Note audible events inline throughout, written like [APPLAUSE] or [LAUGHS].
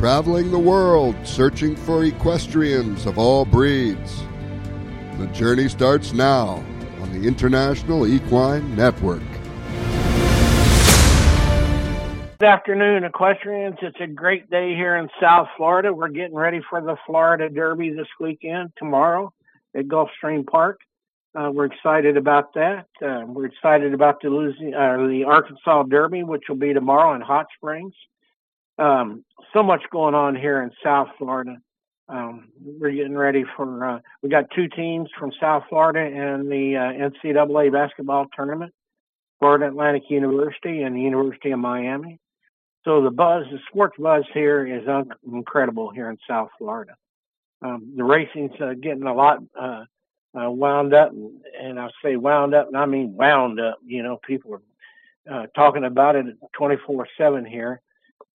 traveling the world searching for equestrians of all breeds. The journey starts now on the International Equine Network. Good afternoon, equestrians. It's a great day here in South Florida. We're getting ready for the Florida Derby this weekend, tomorrow at Gulfstream Park. Uh, we're excited about that. Uh, we're excited about the, uh, the Arkansas Derby, which will be tomorrow in Hot Springs. Um, so much going on here in South Florida. Um, we're getting ready for, uh, we got two teams from South Florida in the uh, NCAA basketball tournament, Florida Atlantic University and the University of Miami. So the buzz, the sports buzz here is un- incredible here in South Florida. Um, the racing's uh, getting a lot uh, uh, wound up, and, I say wound up, and I mean wound up. You know, people are uh, talking about it 24/7 here,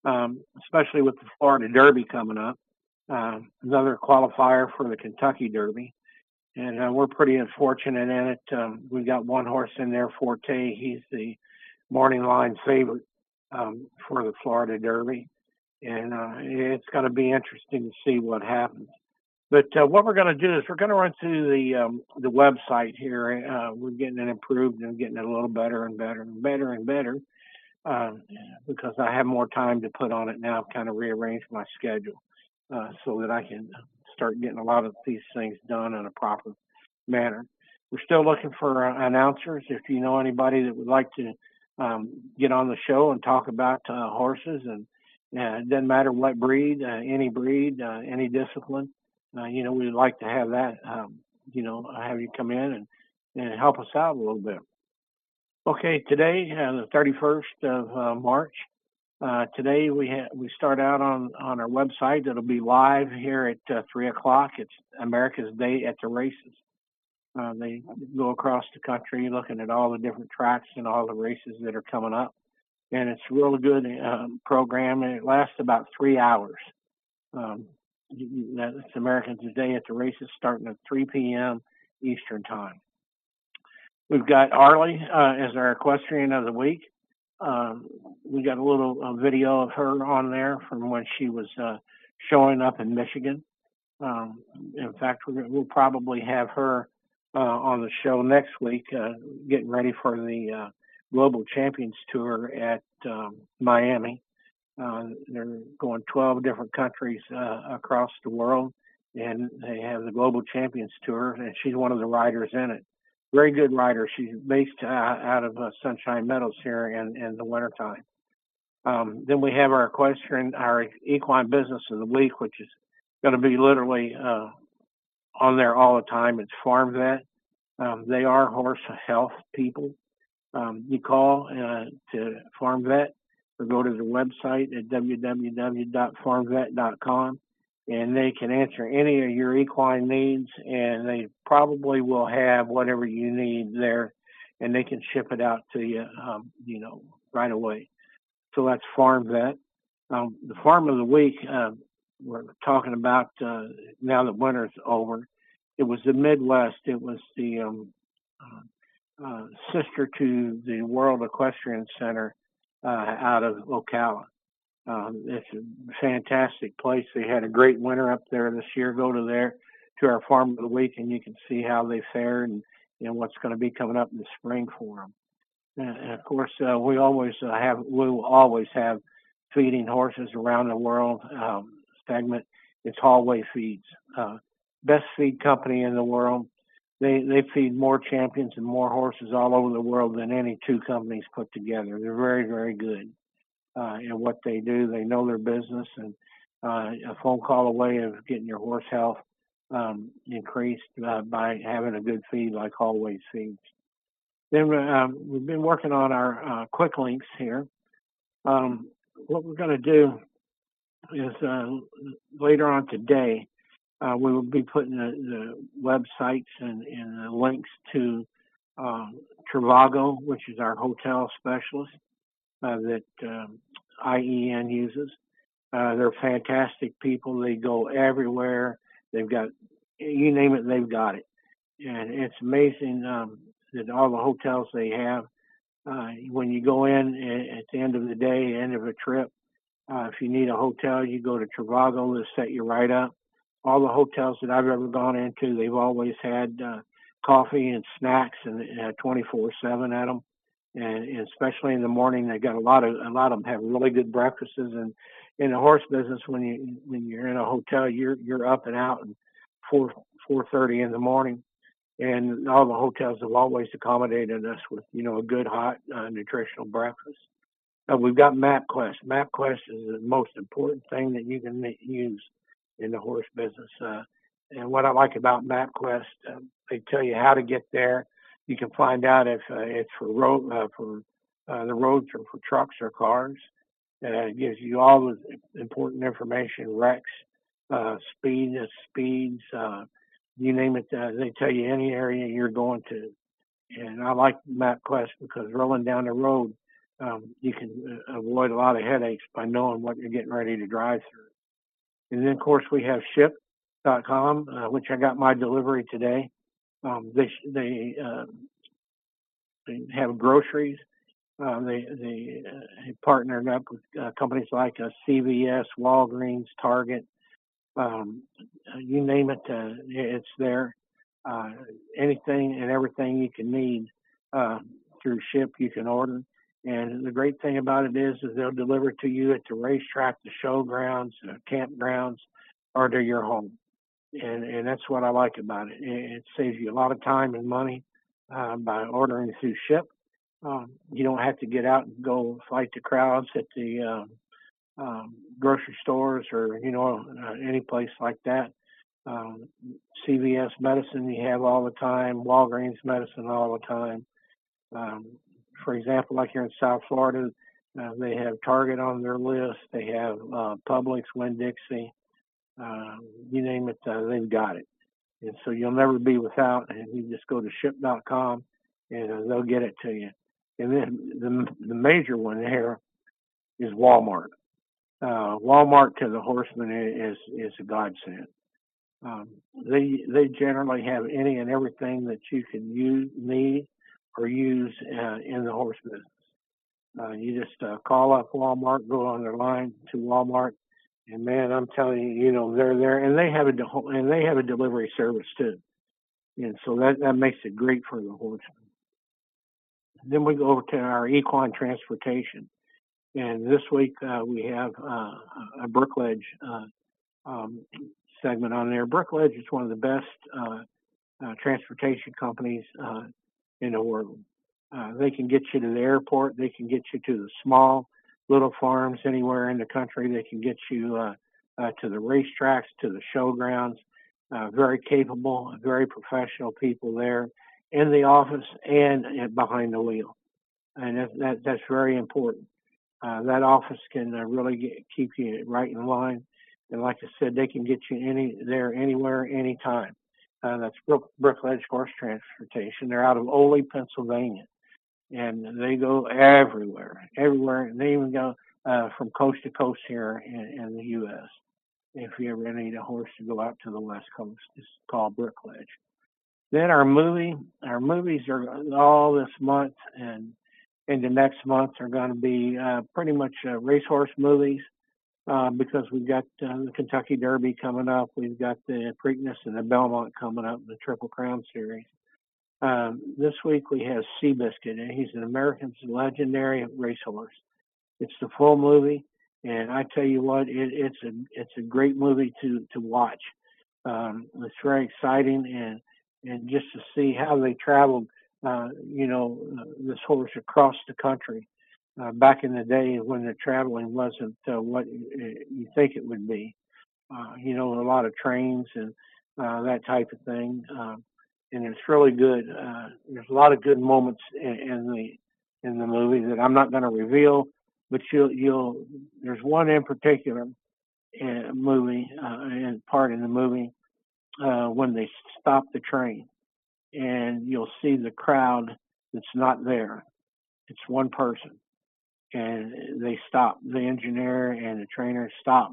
um, especially with the Florida Derby coming up. Uh, another qualifier for the Kentucky Derby, and uh, we're pretty unfortunate in it. Um, we got one horse in there, Forte. He's the morning line favorite um, for the Florida Derby, and uh, it's going to be interesting to see what happens. But uh, what we're going to do is we're going to run through the um, the website here. Uh, we're getting it improved and getting it a little better and better and better and better uh, because I have more time to put on it now. I've kind of rearranged my schedule uh, so that I can start getting a lot of these things done in a proper manner. We're still looking for uh, announcers. If you know anybody that would like to um, get on the show and talk about uh, horses, and uh, it doesn't matter what breed, uh, any breed, uh, any discipline. Uh, you know, we'd like to have that. Um, you know, have you come in and and help us out a little bit. Okay, today, uh, the 31st of uh, March. Uh, today we ha- we start out on on our website. It'll be live here at uh, three o'clock. It's America's Day at the Races. Uh, they go across the country looking at all the different tracks and all the races that are coming up. And it's a really good um, program, and it lasts about three hours. Um, that's Americans Day at the races starting at 3 p.m. Eastern Time. We've got Arlie uh, as our equestrian of the week. Um, we got a little uh, video of her on there from when she was uh, showing up in Michigan. Um, in fact, we'll probably have her uh, on the show next week, uh, getting ready for the uh, Global Champions Tour at um, Miami. Uh, they're going 12 different countries across the world, and they have the Global Champions Tour, and she's one of the riders in it. Very good rider. She's based uh, out of Sunshine Meadows here in, in the wintertime. Um, then we have our equestrian, our equine business of the week, which is going to be literally on there all the time. It's Farm Vet. Um, they are horse health people. Um, you call uh, to Farm Vet or go to the website at www.farmvet.com and they can answer any of your equine needs and they probably will have whatever you need there and they can ship it out to you, um, you know, right away. So that's Farm Vet. Um, the farm of the week, uh, we're talking about uh, now that winter's over. It was the Midwest. It was the um, uh, uh, sister to the World Equestrian Center uh, out of Ocala. Um, it's a fantastic place. They had a great winter up there this year. Go to there to our farm of the week, and you can see how they fared and you know what's going to be coming up in the spring for them. And of course, uh, we always uh, have we will always have feeding horses around the world. Um, segment. It's Hallway Feeds, uh, best feed company in the world. They they feed more champions and more horses all over the world than any two companies put together. They're very very good uh, in what they do. They know their business, and uh, a phone call away of getting your horse health um, increased uh, by having a good feed like Hallway Feeds. Then um, we've been working on our uh, quick links here. Um, what we're going to do is uh, later on today, uh, we will be putting the, the websites and, and, the links to uh, Trivago, which is our hotel specialist uh, that um, IEN uses. Uh, they're fantastic people. They go everywhere. They've got, you name it, they've got it. And it's amazing um, that all the hotels they have, uh, when you go in at the end of the day, end of a trip, Uh, if you need a hotel, you go to Trivago. They'll set you right up. All the hotels that I've ever gone into, they've always had uh, coffee and snacks and uh, 24/7 at them. And, especially in the morning, they got a lot of a lot of them have really good breakfasts. And in the horse business, when you when you're in a hotel, you're you're up and out and four four thirty in the morning and all the hotels have always accommodated us with you know a good hot uh, nutritional breakfast. Uh, we've got MapQuest. MapQuest is the most important thing that you can use in the horse business. Uh, and what I like about MapQuest, uh, they tell you how to get there. You can find out if uh, it's for road uh, for the roads or for trucks or cars. it gives you all the important information, wrecks, uh, speed, speeds uh, you name it, uh, they tell you any area you're going to. And I like MapQuest because rolling down the road, um, you can uh, avoid a lot of headaches by knowing what you're getting ready to drive through. And then, of course, we have Shipt.com, uh, which I got my delivery today. Um, they they, uh, they have groceries. Uh, they they uh, partnered up with uh, companies like uh, CVS, Walgreens, Target, um, you name it, uh, it's there. Uh, anything and everything you can need uh, through Shipt you can order. And the great thing about it is, is they'll deliver to you at the racetrack, the showgrounds, the campgrounds, or to your home. And and that's what I like about it. It, saves you a lot of time and money uh, by ordering through Shipt. Um, you don't have to get out and go fight the crowds at the uh, um, grocery stores or you know uh, any place like that. Um, CVS medicine you have all the time, Walgreens medicine all the time. Um, for example, like here in South Florida, uh, they have Target on their list. They have uh, Publix, Winn-Dixie, uh, you name it, uh, they've got it. And so you'll never be without. And you just go to shipt.com and uh, they'll get it to you. And then the the major one here is Walmart uh, Walmart to the horseman is is a godsend. Um, they they generally have any and everything that you can use, need, or use uh, in the horse business. Uh, you just uh, call up Walmart, go on their line to Walmart, and man, I'm telling you, you know they're there, and they have a de- and they have a delivery service too, and so that that makes it great for the horseman. Then we go over to our equine transportation. And this week uh, we have uh, a Brookledge uh, um, segment on there. Brookledge is one of the best uh, uh, transportation companies uh, in the world. they can get you to the airport. They can get you to the small little farms anywhere in the country. They can get you to the racetracks, to the showgrounds. very capable, very professional people there in the office and behind the wheel. And that, that, that's very important. Uh, that office can uh, really get, keep you right in line. And like I said, they can get you any there, anywhere, anytime. Uh, that's Brook, Brookledge Horse Transportation. They're out of Oley, Pennsylvania, and they go everywhere, everywhere. They even go uh, from coast to coast here in, in the U.S. If you ever need a horse to go out to the West Coast, it's called Brookledge. Then our movie, our movies are all this month, and into next month are going to be uh, pretty much uh, racehorse movies uh, because we've got uh, the Kentucky Derby coming up. We've got the Preakness and the Belmont coming up, the Triple Crown Series. Um, this week we have Seabiscuit, and he's an American's legendary racehorse. It's the full movie, and I tell you what, it, it's a it's a great movie to to watch. Um, it's very exciting, and and just to see how they traveled uh, you know, this horse across the country uh, back in the day when the traveling wasn't uh, what you think it would be. Uh, you know, a lot of trains and uh, that type of thing. Uh, and it's really good. Uh, there's a lot of good moments in, in the in the movie that I'm not going to reveal, but you'll you'll there's one in particular uh, movie uh, and part in the movie uh, when they stop the train and you'll see the crowd that's not there. It's one person. And they stop, the engineer and the trainer stop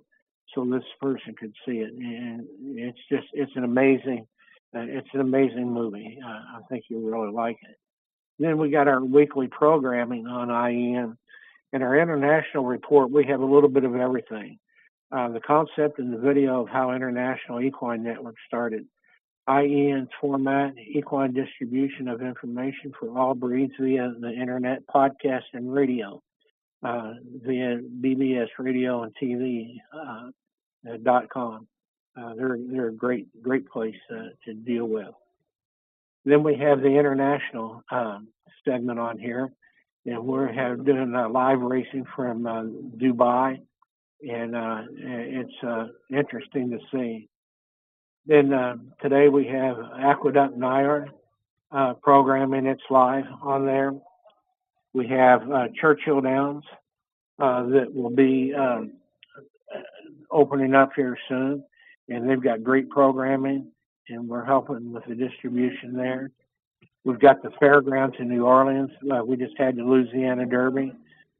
so this person could see it. And it's just, it's an amazing, it's an amazing movie. Uh, I think you'll really like it. Then we got our weekly programming on IEN. In our international report, we have a little bit of everything. Uh, the concept and the video of how International Equine Network started. IEN's format, equine distribution of information for all breeds via the internet, podcast, and radio, uh, via BBS radio and TV uh, dot com. Uh, they're they're a great great place uh, to deal with. Then we have the international um, segment on here, and we're have doing uh, live racing from uh, Dubai, and uh, it's uh, interesting to see. Then today we have Aqueduct uh, program, and it's live on there. We have uh, Churchill Downs uh, that will be um, opening up here soon, and they've got great programming, and we're helping with the distribution there. We've got the fairgrounds in New Orleans. Uh, we just had the Louisiana Derby.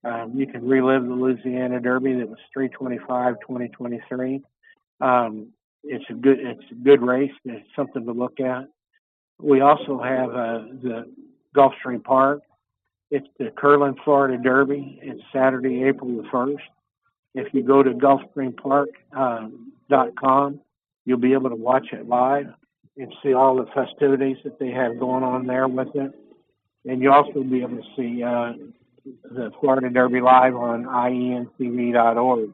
Um, you can relive the Louisiana Derby that was 325 2023. Um, it's a good it's a good race. It's something to look at. We also have uh, the Gulfstream Park. It's the Curlin Florida Derby. It's Saturday, April the first. If you go to GulfstreamPark.com, um, you'll be able to watch it live and see all the festivities that they have going on there with it. And you'll also be able to see uh, the Florida Derby live on IENTV.org.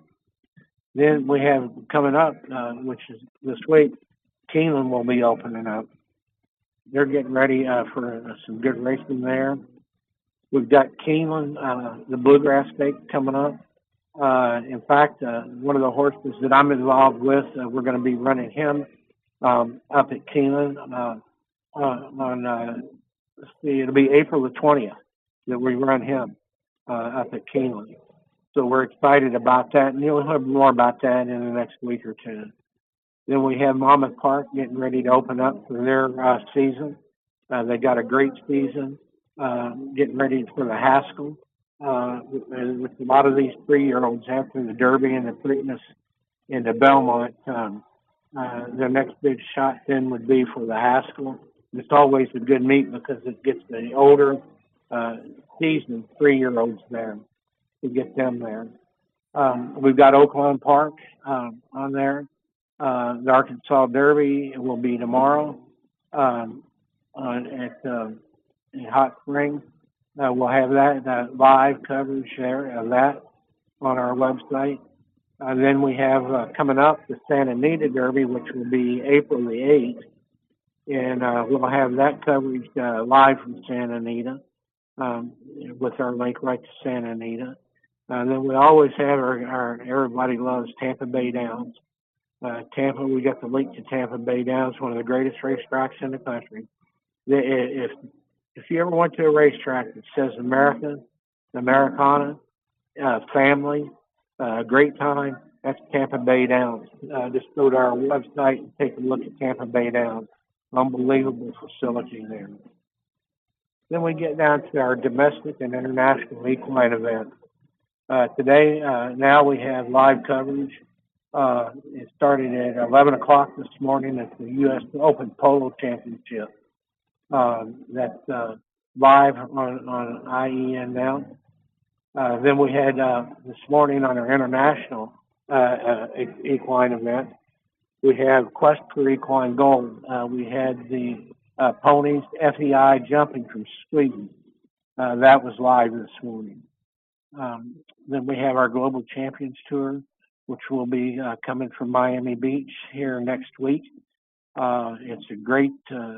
Then we have coming up, uh, which is this week, Keeneland will be opening up. They're getting ready uh, for uh, some good racing there. We've got Keeneland, uh, the Bluegrass State coming up. Uh, in fact, uh, one of the horses that I'm involved with, we're going to be running him um, up at Keeneland on, let's see, it'll be April the 20th that we run him up at Keeneland. So we're excited about that, and you'll hear more about that in the next week or two. Then we have Monmouth Park getting ready to open up for their uh, season. Uh, they got a great season, uh, getting ready for the Haskell. Uh, with a lot of these three-year-olds after the Derby and the Preakness into Belmont, um, uh, their next big shot then would be for the Haskell. It's always a good meet because it gets the older, uh, seasoned three-year-olds there to get them there. Um, we've got Oaklawn Park um, on there. Uh, the Arkansas Derby will be tomorrow um, on, at uh, in Hot Springs. Uh, we'll have that live coverage there of that on our website. Uh, then we have uh, coming up the Santa Anita Derby, which will be April the 8th. And uh, we'll have that coverage uh, live from Santa Anita um, with our link right to Santa Anita. Uh, then we always have our, our everybody loves Tampa Bay Downs. Uh, Tampa, we got the link to Tampa Bay Downs, one of the greatest racetracks in the country. If if you ever went to a racetrack that says America, Americana, uh, family, uh, great time, that's Tampa Bay Downs. Uh, just go to our website and take a look at Tampa Bay Downs. Unbelievable facility there. Then we get down to our domestic and international equine events. Uh, today, uh, now we have live coverage. Uh, it started at 11 o'clock this morning at the U.S. Open Polo Championship. Uh, that's uh, live on, on IEN now. Uh, then we had uh, this morning on our international uh, uh, equine event, we have Quest for Equine Gold. Uh, we had the uh, ponies FEI jumping from Sweden. Uh, that was live this morning. Um, then we have our Global Champions Tour, which will be coming from Miami Beach here next week. Uh, it's a great, uh,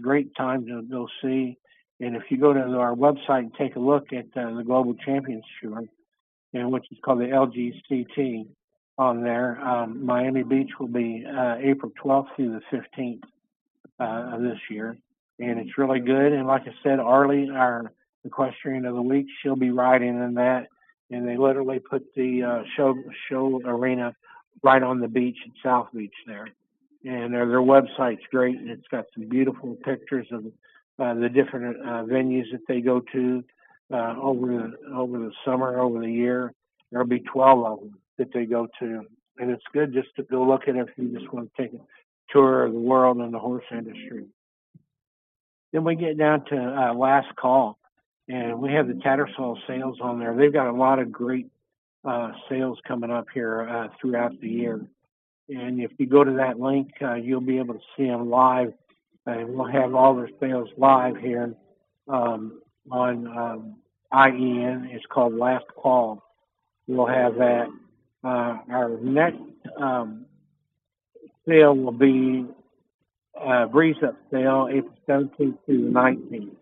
great time to go see. And if you go to our website and take a look at uh, the Global Champions Tour, and which is called the LGCT on there, um, Miami Beach will be uh, April 12th through the 15th uh, of this year. And it's really good. And like I said, Arlie, our equestrian of the week. She'll be riding in that, and they literally put the uh, show show arena right on the beach at South Beach there. And their, their website's great, and it's got some beautiful pictures of uh, the different uh, venues that they go to uh, over the over the summer, over the year. There'll be 12 of them that they go to, and it's good just to go look at it if you just want to take a tour of the world and the horse industry. Then we get down to uh, last call, and we have the Tattersall sales on there. They've got a lot of great uh, sales coming up here uh, throughout the year. And if you go to that link, uh, you'll be able to see them live. And we'll have all their sales live here um, on um, IEN. It's called Last Call. We'll have that. Uh, our next um, sale will be uh, Breeze Up sale, April 17th through the 19th.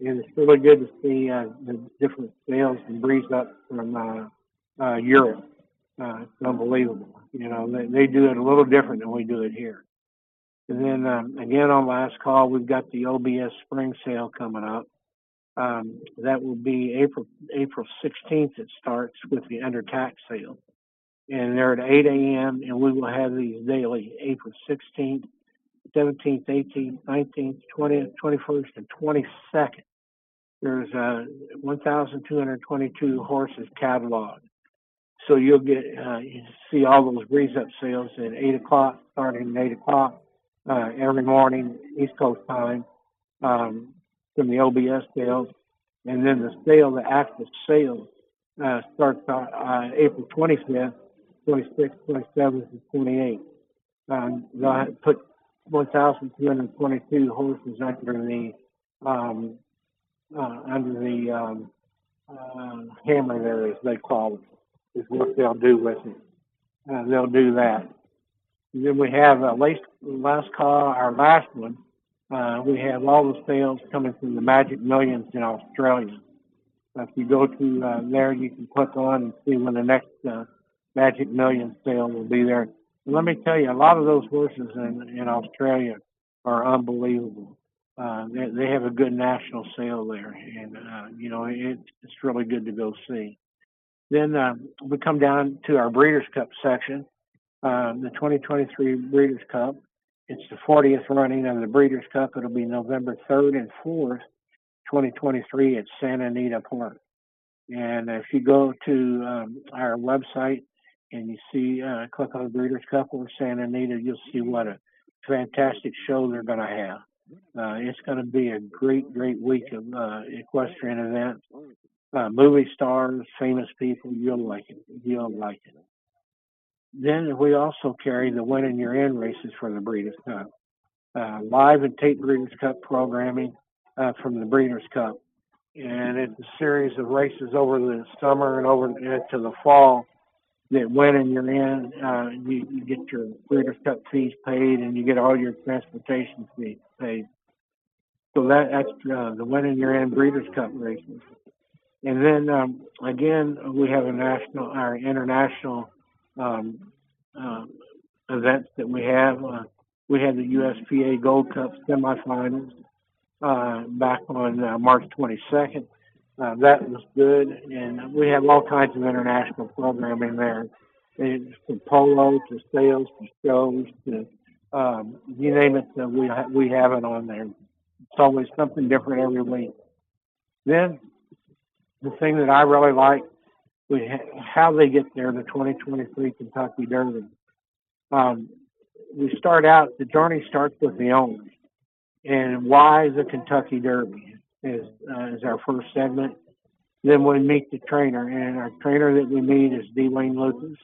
And it's really good to see uh, the different sales and Breeze Up from uh, uh, Europe. Uh, unbelievable. You know, they, they do it a little different than we do it here. And then um, again on last call, we've got the OBS spring sale coming up. Um, that will be April April 16th. It starts with the under tack sale, and they're at 8 a.m. And we will have these daily, April 16th, 17th, 18th, 19th, 20th, 21st, and 22nd. There's uh, 1,222 horses cataloged. So you'll get uh, see all those breeze up sales at 8 o'clock, starting at 8 o'clock uh, every morning, East Coast time. Um, from the OBS sales, and then the sale, the active sale, uh, starts on uh, April 25th, 26th, 27th, and 28th. Um, they'll put 1,222 horses under the um, uh, under the um, uh, hammer there, as they call it, is what they'll do with it. Uh, they'll do that. And then we have uh, last, last call, our last one, uh, we have all the sales coming from the Magic Millions in Australia. So if you go to uh, there, you can click on and see when the next uh, Magic Millions sale will be there. And let me tell you, a lot of those horses in, in Australia are unbelievable. Uh, they, they have a good national sale there, and uh, you know it, it's really good to go see. Then uh, we come down to our Breeders' Cup section, uh, the 2023 Breeders' Cup. It's the 40th running of the Breeders' Cup. It'll be November 3rd and 4th, 2023 at Santa Anita Park. And if you go to um, our website and you see, uh, click on the Breeders' Cup or Santa Anita, you'll see what a fantastic show they're going to have. Uh, it's going to be a great, great week of uh, equestrian events. Uh, movie stars, famous people, you'll like it. You'll like it. Then we also carry the Win and You're In races for the Breeders' Cup. Uh, live and tape Breeders' Cup programming uh, from the Breeders' Cup. And it's a series of races over the summer and over into the fall that Win and You're In. Uh, you, you get your Breeders' Cup fees paid and you get all your transportation fees paid. So that, that's uh, the Win and You're In Breeders' Cup races. And then um, again, we have a national, our international um, uh, events that we have. Uh, we had the USPA Gold Cup semifinals uh, back on uh, March 22nd. Uh, that was good, and we have all kinds of international programming there. From polo to sales to shows to um, you name it, uh, we ha- we have it on there. It's always something different every week. Then the thing that I really like we how they get there, the 2023 Kentucky Derby. Um, we start out, the journey starts with the owners. And why is the Kentucky Derby is, uh, is our first segment. Then we meet the trainer, and our trainer that we meet is D. Wayne Lucas.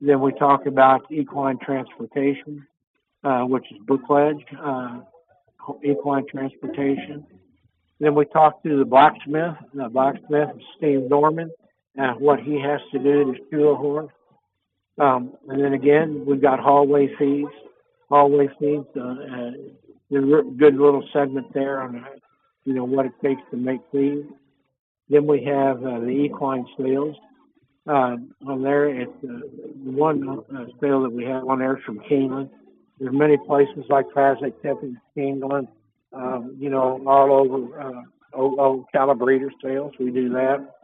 Then we talk about equine transportation, uh, which is Brookledge, uh, equine transportation. Then we talk to the blacksmith. The blacksmith Steve Norman uh, what he has to do to shoe a horse. Um, and then again, we've got hallway fees. Hallway fees, uh, uh, a good little segment there on, uh, you know, what it takes to make fees. Then we have uh, the equine sales. Uh, on there, it's uh, one uh, sale that we have on there from Keeneland. There's many places like Fasig, Tipton, Keeneland, um, you know, all over uh, old, Ocala Breeders' sales. We do that.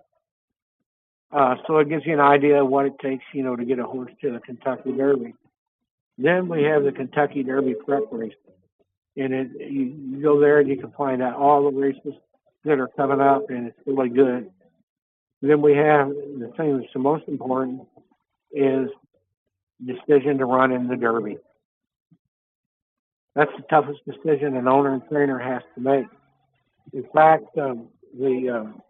Uh, so it gives you an idea of what it takes, you know, to get a horse to the Kentucky Derby. Then we have the Kentucky Derby prep race. And it, you, you go there and you can find out all the races that are coming up, and it's really good. Then we have the thing that's the most important is decision to run in the Derby. That's the toughest decision an owner and trainer has to make. In fact, um, the uh,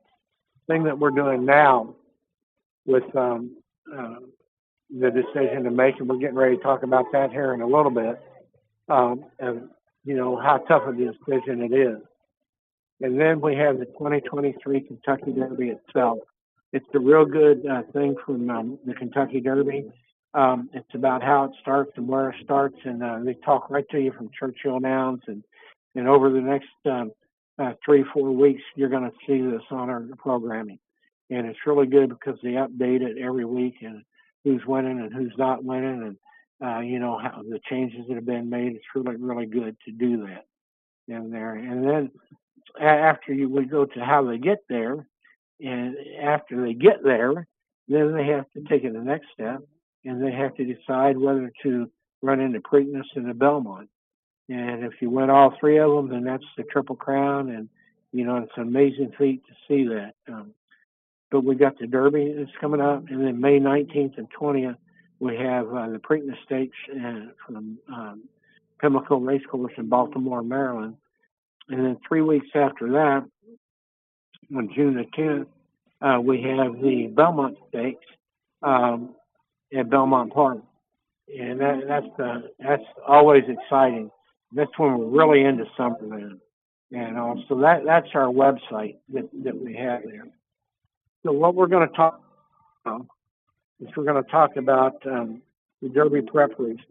thing that we're doing now with um, uh, the decision to make, and we're getting ready to talk about that here in a little bit, um, and you know how tough a decision it is. And then we have the 2023 Kentucky Derby itself. It's a real good uh, thing from um, the Kentucky Derby. Um, it's about how it starts and where it starts, and uh, they talk right to you from Churchill Downs. And and over the next um, uh, three four weeks, you're going to see this on our programming, and it's really good because they update it every week and who's winning and who's not winning, and uh, you know how the changes that have been made. It's really really good to do that in there. And then after you we go to how they get there, and after they get there, then they have to take it the next step, and they have to decide whether to run into Preakness and the Belmont. And if you win all three of them, then that's the Triple Crown, and you know it's an amazing feat to see that. Um, but we got the Derby that's coming up, and then May 19th and 20th we have uh, the Preakness Stakes uh, from um, Pimlico Racecourse in Baltimore, Maryland. And then three weeks after that, on June the 10th, uh, we have the Belmont Stakes um, at Belmont Park, and that, that's uh, that's always exciting. That's when we're really into summer then, and also that that's our website that that we have there. So what we're going to talk about is we're going to talk about um, the Derby prep races.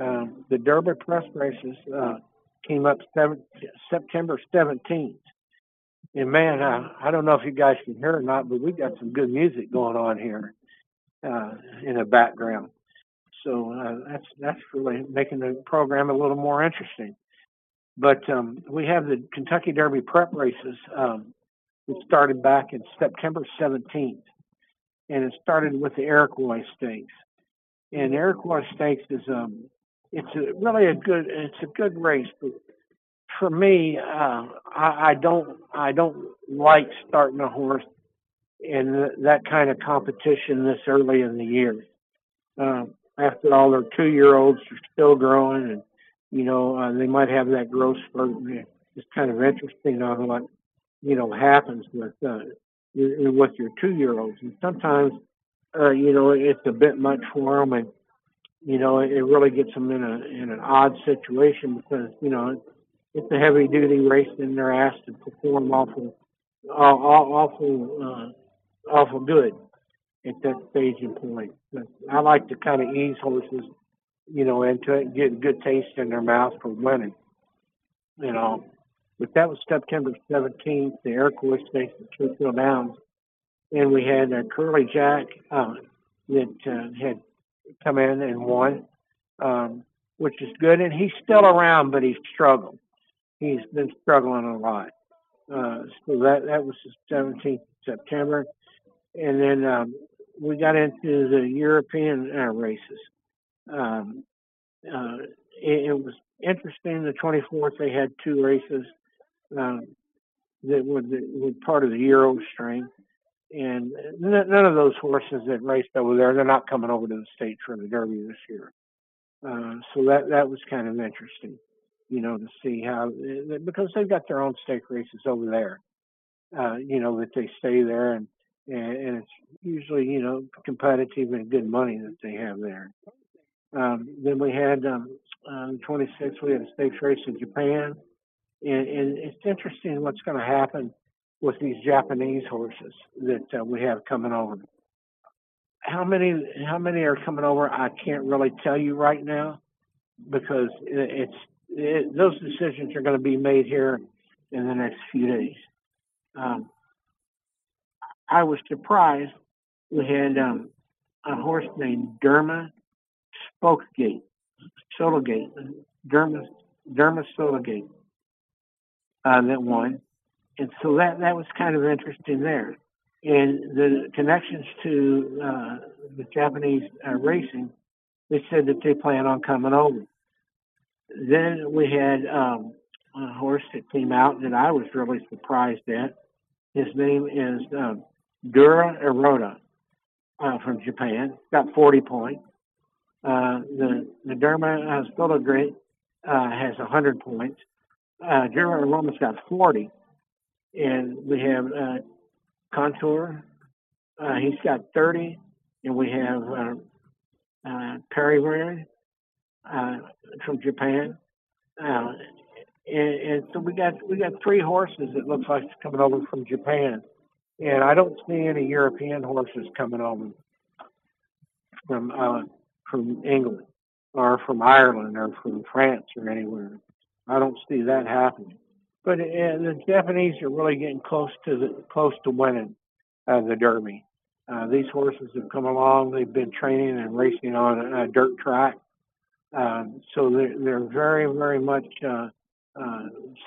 Um, the Derby prep races uh, came up seven, September 17th. And man, uh, I don't know if you guys can hear or not, but we got some good music going on here uh, in the background. So uh, that's that's really making the program a little more interesting. But um, we have the Kentucky Derby prep races. Um, it started back in September 17th, and it started with the Iroquois Stakes. And Iroquois Stakes is um, it's a, really a good it's a good race, but for me, uh, I, I don't I don't like starting a horse in that kind of competition this early in the year. Um, after all, their two year olds are still growing, and you know uh, they might have that growth spurt. It's kind of interesting on what you know happens with uh, with your two year olds, and sometimes uh, you know it's a bit much for them, and you know it really gets them in a in an odd situation because you know it's a heavy duty race and they're asked to perform awful, awful, uh, awful good at that staging point. But I like to kind of ease horses, you know, into it and get a good taste in their mouth for winning, you know. But that was September 17th, the Iroquois Stakes at Churchill Downs. And we had uh, Curly Jack uh, that uh, had come in and won, um, which is good. And he's still around, but he's struggled he's been struggling a lot. Uh, so that that was the 17th of September, and then um, we got into the European uh, races. Um, uh, it, it, was interesting. The 24th they had two races um, that were, the, were part of the Euro string, and none of those horses that raced over there they're not coming over to the states for the Derby this year. Uh, so that that was kind of interesting you know, to see how because they've got their own stake races over there. Uh, you know that they stay there and and it's usually you know competitive and good money that they have there. Um, then we had um, on 26th we had a stakes race in Japan, and, and it's interesting what's going to happen with these Japanese horses that uh, we have coming over. How many how many are coming over? I can't really tell you right now because it's it, those decisions are going to be made here in the next few days. Um, I was surprised we had um, a horse named Derma Spokegate, Sologate, Derma, Derma Sologate uh, that won. And so that, that was kind of interesting there. And the connections to uh, the Japanese uh, racing, they said that they plan on coming over. Then we had um, a horse that came out that I was really surprised at. His name is um, Dura Erede uh, from Japan. Got 40 points. Uh, the the Derma Still Great uh, has 100 points. Uh, Dura Erede's got 40. and we have uh, Contour. Uh, he's got 30, and we have uh, uh, Perry uh, from Japan. Uh, and, and so we got we got three horses. It looks like coming over from Japan, and I don't see any European horses coming over from uh, from England or from Ireland or from France or anywhere. I don't see that happening. But uh, the Japanese are really getting close to the close to winning uh, the Derby. Uh, these horses have come along. They've been training and racing on a dirt track, um, so they're, they're very, very much uh, uh,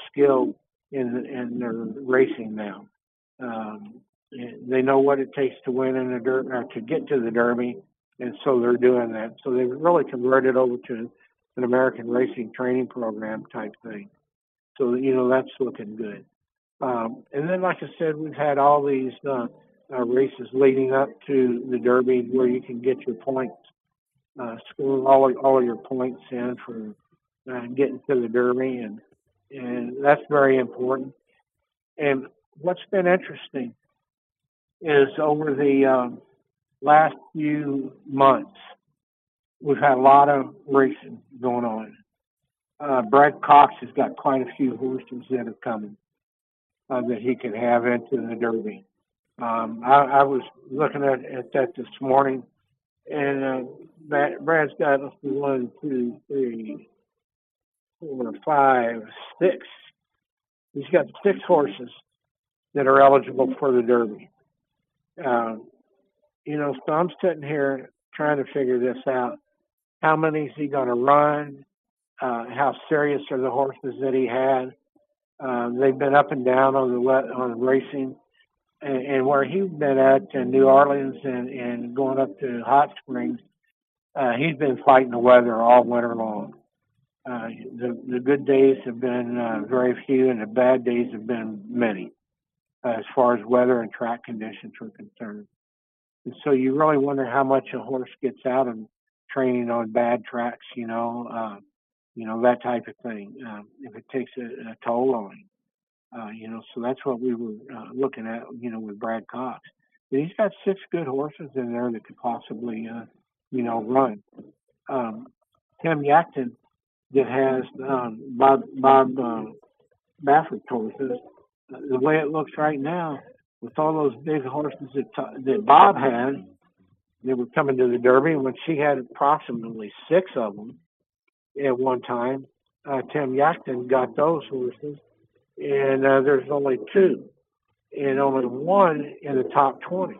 skilled in in their racing now. Um, they know what it takes to win in the derby or to get to the Derby, and so they're doing that. So they've really converted over to an American racing training program type thing. So you know that's looking good. Um, and then, like I said, we've had all these uh, uh, races leading up to the Derby where you can get your points, uh, score all all your points in for uh, getting to the Derby, and and that's very important. And what's been interesting is over the um, last few months, we've had a lot of racing going on. Uh, Brad Cox has got quite a few horses that are coming uh, that he can have into the Derby. Um, I, I was looking at, at that this morning, and uh, Brad's got one, two, three, four, five, six. He's got six horses that are eligible for the Derby. Um, you know, so I'm sitting here trying to figure this out. How many is he going to run? Uh, how serious are the horses that he had? Um, they've been up and down on the on racing, and, and where he's been at in New Orleans and, and going up to Hot Springs, uh, he's been fighting the weather all winter long. Uh, the the good days have been uh, very few, and the bad days have been many, uh, as far as weather and track conditions are concerned. And so you really wonder how much a horse gets out of training on bad tracks, you know, uh, you know that type of thing. Um, if it takes a, a toll on him, uh, you know, so that's what we were uh, looking at, you know, with Brad Cox. But he's got six good horses in there that could possibly, uh, you know, run. Um, Tim Yakteen that has um, Bob Bob uh, Baffert horses. The way it looks right now, with all those big horses that, that Bob had, they were coming to the Derby. When she had approximately six of them at one time, uh, Tim Yakteen got those horses, and uh, there's only two, and only one in the top 20.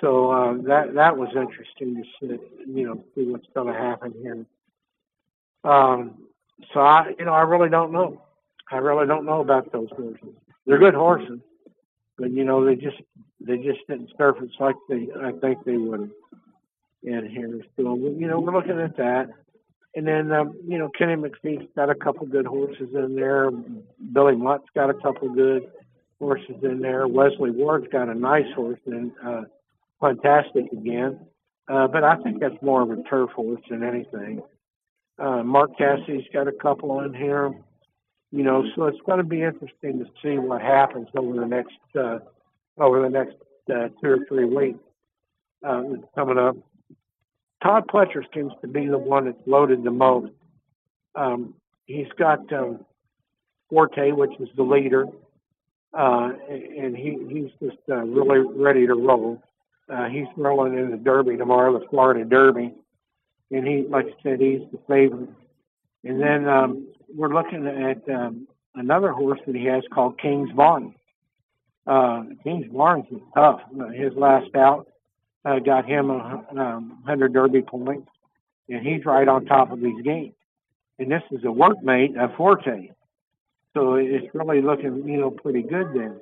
So uh, that that was interesting to see, you know, see what's going to happen here. Um, so I, you know, I really don't know. I really don't know about those horses. They're good horses, but you know they just they just didn't surface like they I think they would in here. So you know we're looking at that, and then um, you know Kenny McPeek's got a couple good horses in there. Billy Mott's got a couple good horses in there. Wesley Ward's got a nice horse and uh, fantastic again. Uh, but I think that's more of a turf horse than anything. Uh, Mark Cassidy's got a couple in here you know, so it's going to be interesting to see what happens over the next uh, over the next uh, two or three weeks uh, coming up. Todd Pletcher seems to be the one that's loaded the most. Um, he's got um, Forte, which is the leader, uh, and he, he's just uh, really ready to roll. Uh, he's rolling in the Derby tomorrow, the Florida Derby, and he, like I said, he's the favorite. And then um, we're looking at um, another horse that he has called Kingsbarns. Uh, Kingsbarns is tough. His last out uh, got him a um, 100 Derby points, and he's right on top of these games. And this is a workmate of Forte. So it's really looking, you know, pretty good there.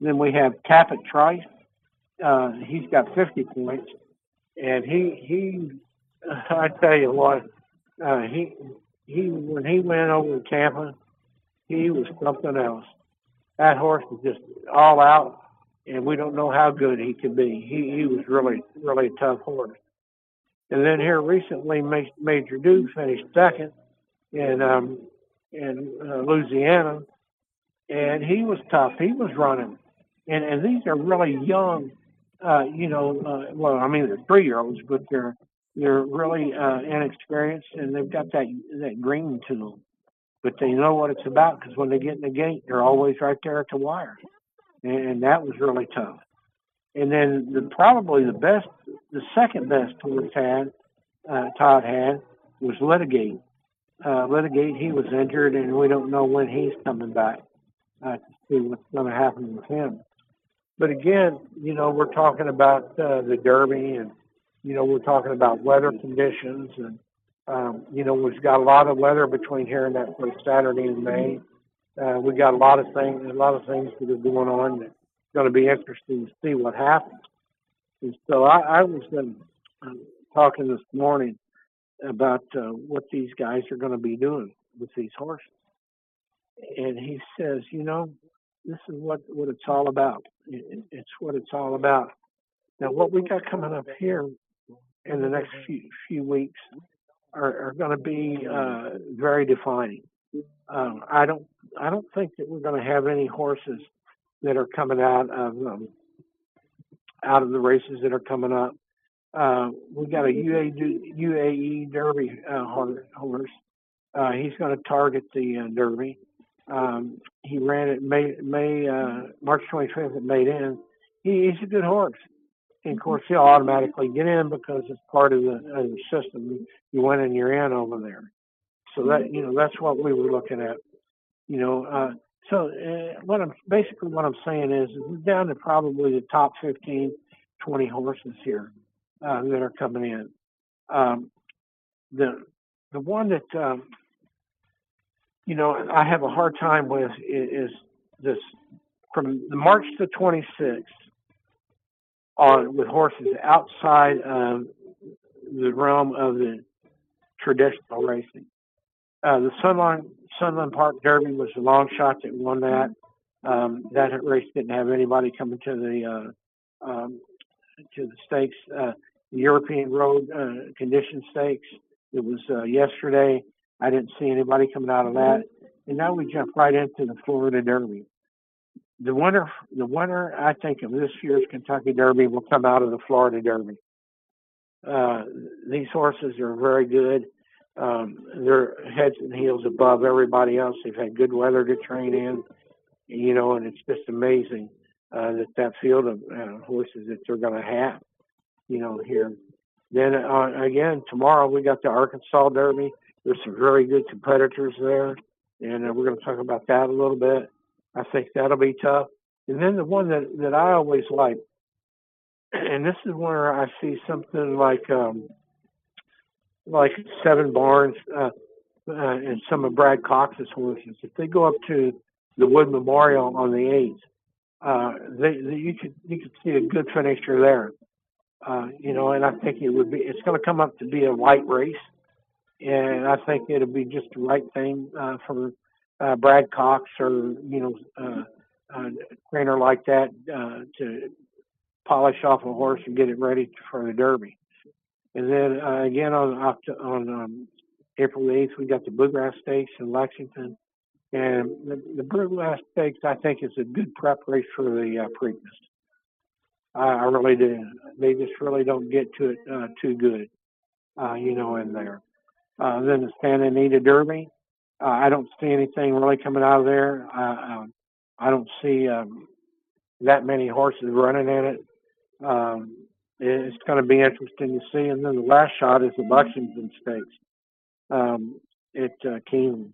Then we have Tapit Trice. Uh, he's got 50 points, and he he. [LAUGHS] I tell you what, uh, he he when he went over to Tampa, he was something else. That horse was just all out, and we don't know how good he could be. He he was really really a tough horse. And then here recently, Major Duke finished second in um, in uh, Louisiana, and he was tough. He was running, and and these are really young, uh, you know. Uh, well, I mean they're three year olds, but they're they're really uh, inexperienced, and they've got that that green to them. But they know what it's about because when they get in the gate, they're always right there at the wire, and, and that was really tough. And then the probably the best, the second best horse had uh, Todd had was Litigate. Uh, Litigate, he was injured, and we don't know when he's coming back uh, to see what's going to happen with him. But again, you know, we're talking about uh, the Derby, and you know, we're talking about weather conditions, and um, you know, we've got a lot of weather between here and that first Saturday in May. Uh, we got a lot of things, a lot of things that are going on that's going to be interesting to see what happens. And so I, I was uh, talking this morning about uh, what these guys are going to be doing with these horses. And he says, you know, this is what, what it's all about. It's what it's all about. Now, what we got coming up here in the next few, few weeks are, are going to be uh, very defining. Um, I don't I don't think that we're going to have any horses that are coming out of um, out of the races that are coming up uh, we got a UAE, UAE Derby uh, horse. Uh, he's going to target the uh, Derby. Um, he ran it May, May uh, March 25th at Meydan. He, he's a good horse. And of course, he'll automatically get in because it's part of the, of the system. You went and you're in over there. So that you know that's what we were looking at. You know, uh, so uh, what I'm basically what I'm saying is, is we're down to probably the top 15, 20 horses here uh, that are coming in. Um, the the one that um, you know I have a hard time with is, is this from the March the 26th on with horses outside of the realm of the traditional racing. Uh, the Sunland Sunland Park Derby was a long shot that won that. Um, that race didn't have anybody coming to the uh, um, to the stakes. Uh, European Road uh, Condition Stakes. It was uh, yesterday. I didn't see anybody coming out of that. And now we jump right into the Florida Derby. The winner, the winner, I think of this year's Kentucky Derby will come out of the Florida Derby. Uh, these horses are very good. Um, they're heads and heels above everybody else. They've had good weather to train in, you know, and it's just amazing uh, that that field of uh, horses that they're going to have you know, here. Then uh, again, tomorrow we got the Arkansas Derby. There's some very good competitors there, and uh, we're going to talk about that a little bit. I think that'll be tough. And then the one that that I always like, and this is where I see something like um, like Seven Barns uh, uh, and some of Brad Cox's horses. If they go up to the Wood Memorial on the eighth, uh, they, they you could you could see a good finisher there. Uh, you know, and I think it would be, it's going to come up to be a light race. And I think it'll be just the right thing uh, for uh, Brad Cox or, you know, uh, a trainer like that uh, to polish off a horse and get it ready for the Derby. And then uh, again on on um, April the 8th, we got the Bluegrass Stakes in Lexington. And the, the Bluegrass Stakes, I think, is a good prep race for the uh, Preakness. I, I really do. They just really don't get to it uh, too good, uh, you know, in there. Uh, then the Santa Anita Derby, uh, I don't see anything really coming out of there. Uh, um, I don't see um, that many horses running in it. Um, it's going to be interesting to see. And then the last shot is the Lexington Stakes um, at uh, Keeneland.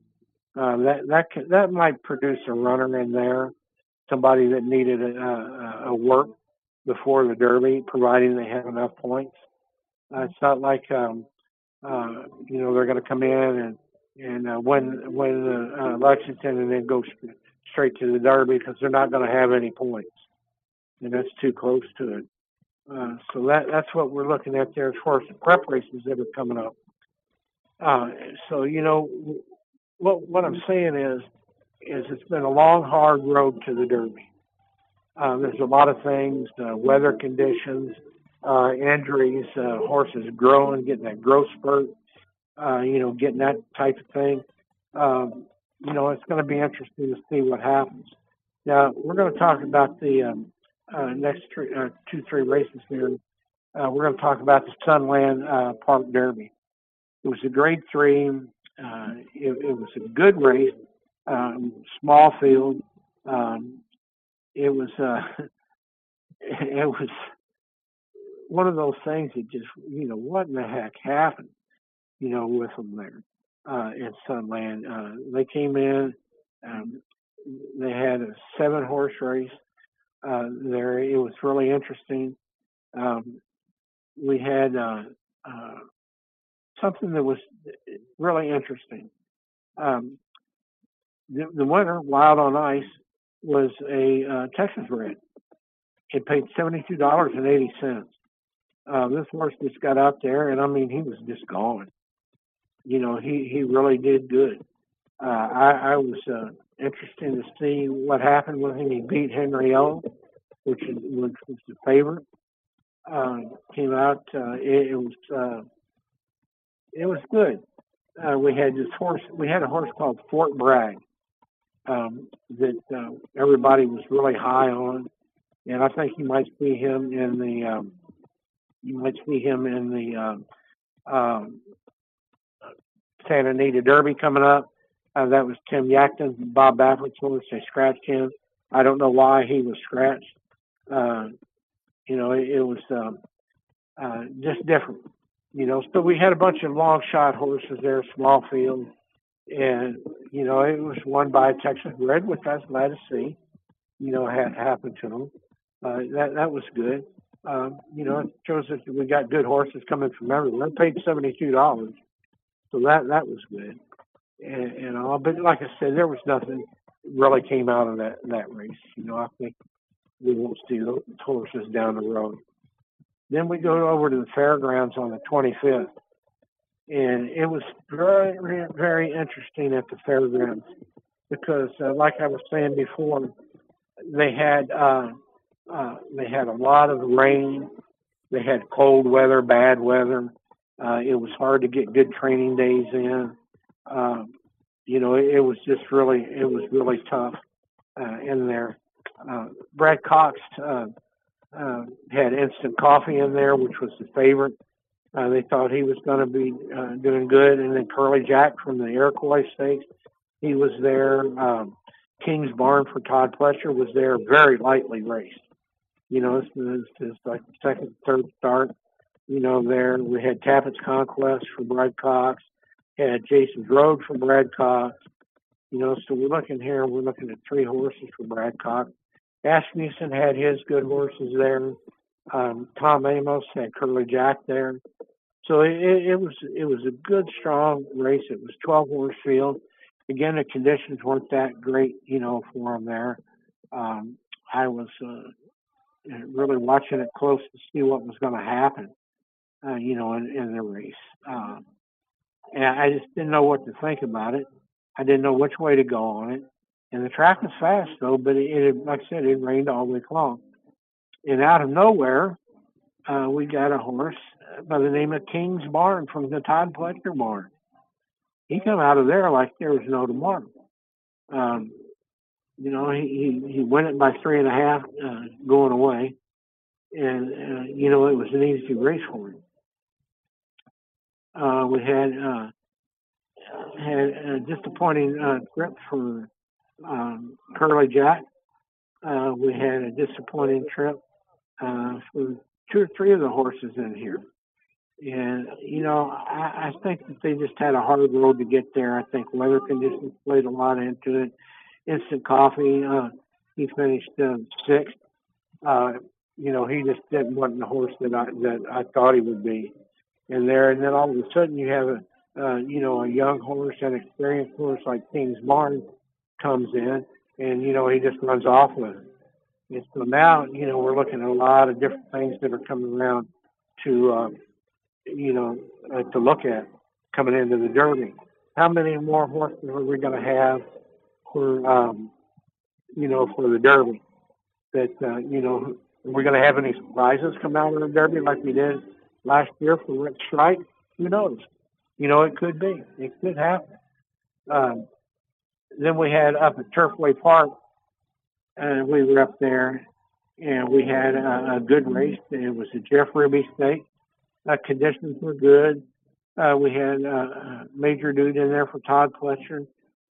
Uh, that that that might produce a runner in there, somebody that needed a, a, a work before the Derby, providing they have enough points. Uh, it's not like um, uh, you know they're going to come in and and uh, win win uh, Lexington and then go st- straight to the Derby because they're not going to have any points, and that's too close to it. Uh, so that that's what we're looking at there as far as the prep races that are coming up. Uh, so you know what what I'm saying is is it's been a long hard road to the Derby. Uh, there's a lot of things, uh, weather conditions, uh, injuries, uh, horses growing, getting that growth spurt, uh, you know, getting that type of thing. Um, you know, it's going to be interesting to see what happens. Now, we're going to talk about the um, uh, next three, uh, two, three races here. Uh, we're going to talk about the Sunland uh, Park Derby. It was a grade three. Uh, it, it, was a good race, um, small field. Um, it was uh, [LAUGHS] it was one of those things that just you know what in the heck happened, you know, with them there uh, in Sunland. Uh, they came in. Um, they had a seven horse race uh, there. It was really interesting. Um, we had uh, uh, something that was really interesting. Um, the, the, winner, Wild on Ice, was a uh, Texas red. It paid seventy-two dollars and eighty cents. Uh, this horse just got out there, and I mean, he was just gone. You know, he he really did good. Uh, I, I was uh, interested to see what happened with him. He beat Henry O, which is which was the favorite. Uh, came out. Uh, it, it was uh, it was good. Uh, we had this horse. We had a horse called Fort Bragg um, that uh, everybody was really high on, and I think you might see him in the um, you might see him in the um, um, Santa Anita Derby coming up. Uh, that was Tim Yakteen, Bob Baffert's horse. They scratched him. I don't know why he was scratched. Uh, you know, it, it was um, uh, just different. You know, so we had a bunch of long shot horses there, small field, and you know, it was won by Texas Red, which I was glad to see. You know, had happened to them. Uh, that that was good. Um, you know, it shows that we got good horses coming from everywhere. I paid seventy two dollars, so that that was good. And, and all, but like I said, there was nothing really came out of that that race. You know, I think we won't see those horses down the road. Then we go over to the fairgrounds on the 25th, and it was very, very interesting at the fairgrounds because, uh, like I was saying before, they had uh, uh, they had a lot of rain, they had cold weather, bad weather. Uh, it was hard to get good training days in. Um, you know, it, it was just really, it was really tough uh, in there. Uh, Brad Cox uh, uh, had instant coffee in there, which was the favorite. Uh, they thought he was going to be uh, doing good, and then Curly Jack from the Iroquois Stakes, he was there. Um, Kingsbarn for Todd Pletcher was there, very lightly raced. You know, this is just like second, third start. You know, there we had Tapit's Conquest for Brad Cox, had Jace's Road for Brad Cox. You know, so we're looking here, we're looking at three horses for Brad Cox. Asmussen had his good horses there. Um, Tom Amoss had Curly Jack there. So it, it was it was a good strong race. It was 12 horse field. Again, the conditions weren't that great, you know, for him there. Um, I was uh, really watching it close to see what was going to happen, uh, you know, in, in the race. Um, and I just didn't know what to think about it. I didn't know which way to go on it. And the track was fast though, but it, it like I said, it rained all week long. And out of nowhere, uh, we got a horse by the name of Kingsbarn from the Todd Pletcher barn. He come out of there like there was no tomorrow. Um, you know, he, he, he won it by three and a half uh, going away. And, uh, you know, it was an easy race for him. Uh, we had uh, had a disappointing uh, trip for um, Curly Jack. Uh, we had a disappointing trip uh, for two or three of the horses in here. And, you know, I, I think that they just had a hard road to get there. I think weather conditions played a lot into it. Instant Coffee, uh, he finished uh, sixth. Uh, you know, he just didn't want the horse that I that I thought he would be in there. And then all of a sudden, you have a uh, you know a young horse, an experienced horse like Kingsbarn, comes in, and you know he just runs off with it. And so now, you know, we're looking at a lot of different things that are coming around to, um, you know, uh, to look at coming into the Derby. How many more horses are we going to have for, um, you know, for the Derby? That uh, you know, are we going to have any surprises come out of the Derby like we did last year for Rich Strike? Who knows? You know, it could be. It could happen. Um, then we had up at Turfway Park, and we were up there, and we had a, a good race. It was a Jeff Ruby stake. Uh, conditions were good. Uh, we had uh, a major dude in there for Todd Pletcher.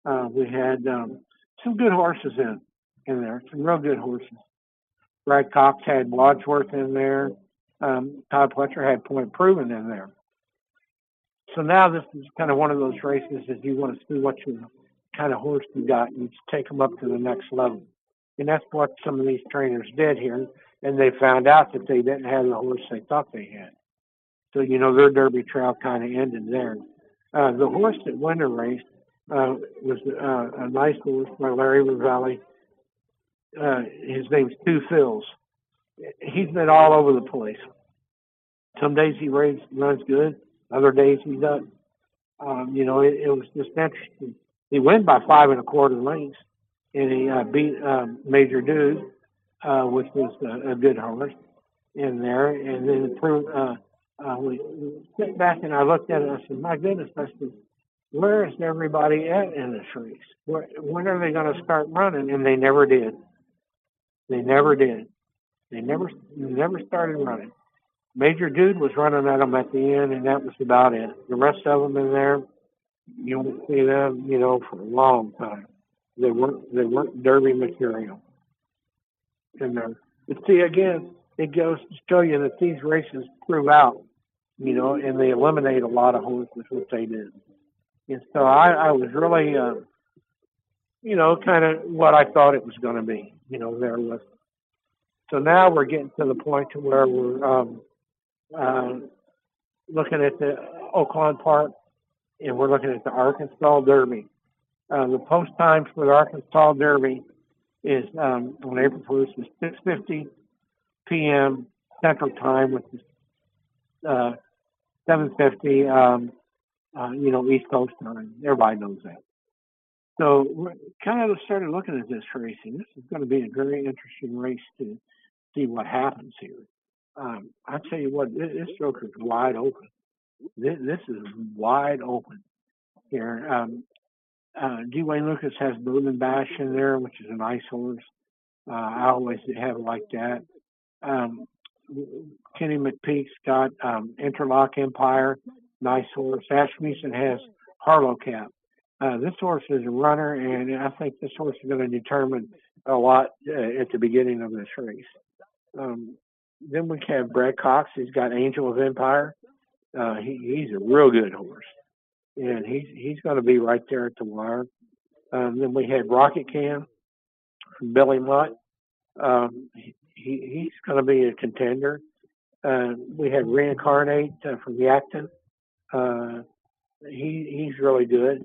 Uh, we had um, some good horses in in there, some real good horses. Brad Cox had Wadsworth in there. Um, Todd Pletcher had Point Proven in there. So now this is kind of one of those races that you want to see what you kind of horse you got and take them up to the next level. And that's what some of these trainers did here. And they found out that they didn't have the horse they thought they had. So, you know, their Derby trail kind of ended there. Uh, the horse that won the race uh, was uh, a nice horse by Larry Rivelli. Uh, his name's Two Phils. He's been all over the place. Some days he runs, runs good, other days he doesn't. Um, you know, it, it was just interesting. He went by five and a quarter lengths, and he uh, beat um, Major Dude, uh, which was a, a good horse in there. And then uh, uh, we went back and I looked at it and I said, my goodness, I said, where is everybody at in this race? When are they going to start running? And they never did. They never did. They never never started running. Major Dude was running at them at the end, and that was about it. The rest of them in there, you won't see them, you know, for a long time. They weren't they weren't Derby material. And uh, but see again, it goes to show you that these races prove out, you know, and they eliminate a lot of horses, which they did. And so I, I was really, uh, you know, kind of what I thought it was going to be. You know, there was. So now we're getting to the point to where we're um, uh, looking at the Oaklawn Park, and we're looking at the Arkansas Derby. Uh, the post time for the Arkansas Derby is um, on April 1st is 6:50 p.m. Central Time, which is uh, 7:50, um, uh, you know, East Coast time. Everybody knows that. So we kind of started looking at this racing. This is going to be a very interesting race to see what happens here. Um, I tell you what, this, this stroke is wide open. This, this is wide open here. Um, uh, D. Wayne Lukas has Bourbon Bash in there, which is a nice horse. Uh, I always have it like that. Um, Kenny McPeek's got um, Interlock Empire, nice horse. Asmussen has Harlow Cap. Uh, this horse is a runner, and I think this horse is going to determine a lot uh, at the beginning of this race. Um, then we have Brad Cox. He's got Angel of Empire. Uh, he, he's a real good horse, and he's he's going to be right there at the wire. Um, then we had Rocket Can from Billy Mott. Um, he, he's going to be a contender. Uh, we had Reincarnate uh, from Yakteen. Uh, he he's really good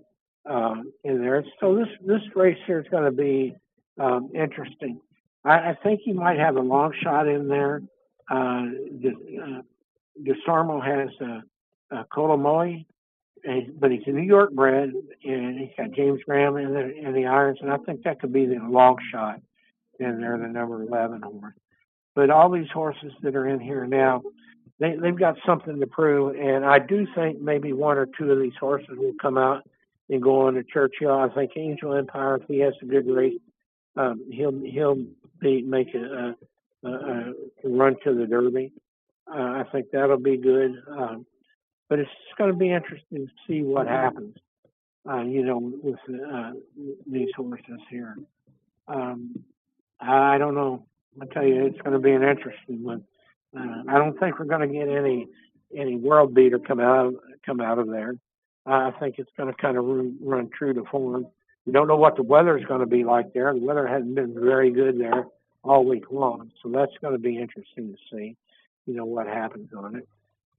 uh, in there. So this this race here is going to be um, interesting. I, I think he might have a long shot in there. Uh, the, uh, DeSormo has uh, uh, but he's a New York bred, and he's got James Graham in the, in the irons, and I think that could be the long shot in there, the number 11 horse. But all these horses that are in here now, they, they've got something to prove, and I do think maybe one or two of these horses will come out and go on to Churchill. I think Angel Empire, if he has a good race, um, he'll he'll make a, a, a run to the Derby. Uh, I think that'll be good. Um, but it's going to be interesting to see what happens. Uh, you know, with uh, these horses here. Um, I don't know. I tell you, it's going to be an interesting one. Uh, I don't think we're going to get any any world beater come out of, come out of there. I think it's going to kind of run, run true to form. We don't know what the weather is going to be like there. The weather hasn't been very good there all week long, so that's going to be interesting to see. You know what happens on it.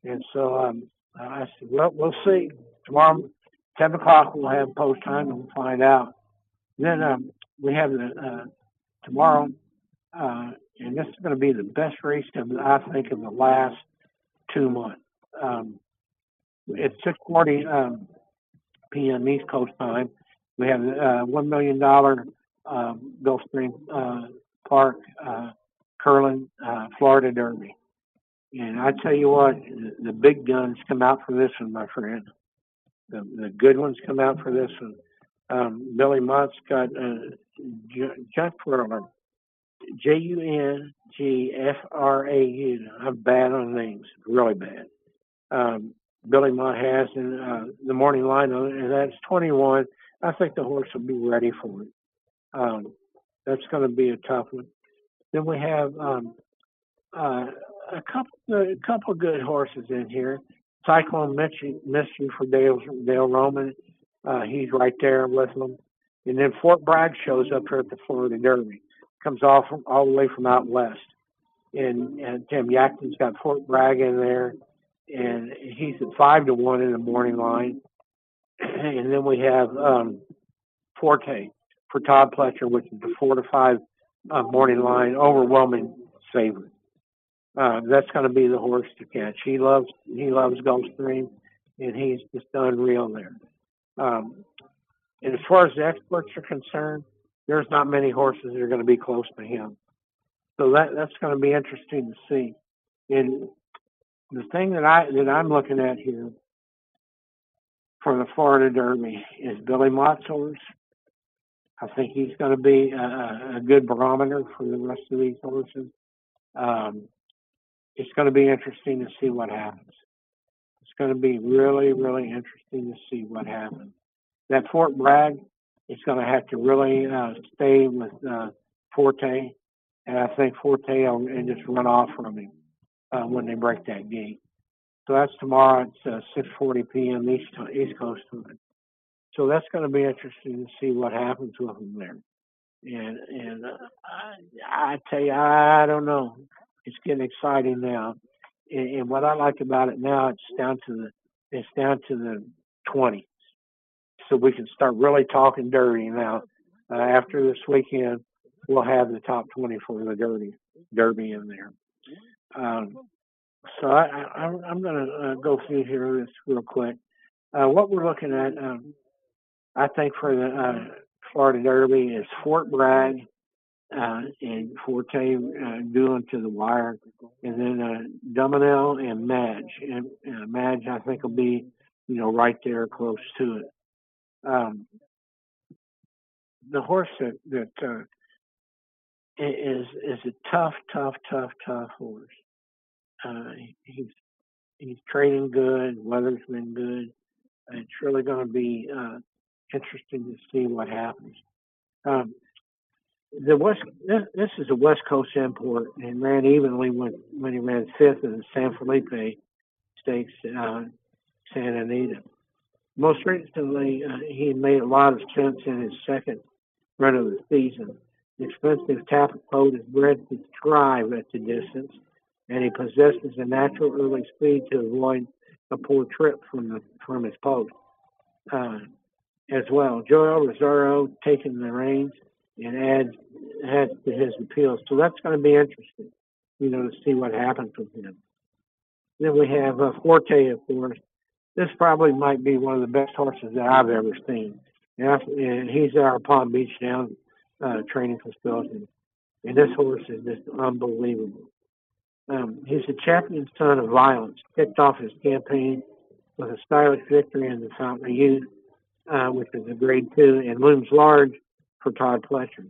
And so um, I said, well, we'll see. Tomorrow, 10 o'clock, we'll have post time and we'll find out. Then um, we have the uh, tomorrow, uh, and this is going to be the best race of I think of the last two months. Um, it's 6:40 um, p.m. East Coast time. We have a uh, one million dollar um, Gulfstream uh, Park uh, Curlin uh, Florida Derby, and I tell you what, the big guns come out for this one, my friend. The the good ones come out for this one. Um, Billy Mott's got uh, Junk Twirler, J U N G F R A U. I'm bad on names, really bad. Um, Billy Mott has in uh, the morning line and that's 21. I think the horse will be ready for it. Um, that's going to be a tough one. Then we have um, uh, a couple a couple good horses in here. Cyclone Mystery, Mystery for Dale Dale Roman. Uh, he's right there with them. And then Fort Bragg shows up here at the Florida Derby. Comes off from, all the way from out west. And, and Tim Yakteen's got Fort Bragg in there. And he's at five to one in the morning line. And then we have um, Forte for Todd Pletcher, which is the four to five uh, morning line, overwhelming favorite. Uh, that's going to be the horse to catch. He loves he loves Gulfstream, and he's just unreal there. Um, and as far as the experts are concerned, there's not many horses that are going to be close to him. So that that's going to be interesting to see. And the thing that I that I'm looking at here for the Florida Derby is Billy Mott's. I think he's going to be a, a good barometer for the rest of these horses. Um, it's going to be interesting to see what happens. It's going to be really, really interesting to see what happens. That Fort Bragg is going to have to really uh, stay with uh, Forte, and I think Forte will just run off from him uh, when they break that gate. So that's tomorrow. It's uh, 6:40 p.m. East East Coast time. So that's going to be interesting to see what happens with them there. And and uh, I, I tell you, I don't know it's getting exciting now. And, and what I like about it now, it's down to the it's down to the 20. So we can start really talking dirty now. Uh, after this weekend, we'll have the top 20 for the derby derby in there. Um, so I, I'm going to uh, go through here this real quick. Uh, what we're looking at, um, I think, for the uh, Florida Derby is Fort Bragg, uh, and Forte uh, dueling to the wire, and then uh, Duminel and Madge. And uh, Madge, I think, will be, you know, right there close to it. Um, the horse that that is is a tough, tough, tough, tough horse. Uh, he's he's trading good. Weather's been good. It's really going to be uh, interesting to see what happens. Um, the West this, this is a West Coast import and ran evenly when when he ran fifth in the San Felipe Stakes, uh, Santa Anita. Most recently, uh, he made a lot of sense in his second run of the season. The expensive coat is bred to thrive at the distance, and he possesses a natural early speed to avoid a poor trip from the from his post. Uh, as well, Joel Rosario taking the reins and adds adds to his appeal. So that's going to be interesting, you know, to see what happens with him. Then we have uh, Forte, of course. This probably might be one of the best horses that I've ever seen. And, he's our Palm Beach Down uh, training facility. And this horse is just unbelievable. Um, he's a champion son of violence. Kicked off his campaign with a stylish victory in the Fountain of Youth, uh, which is a grade two, and looms large for Todd Pletcher.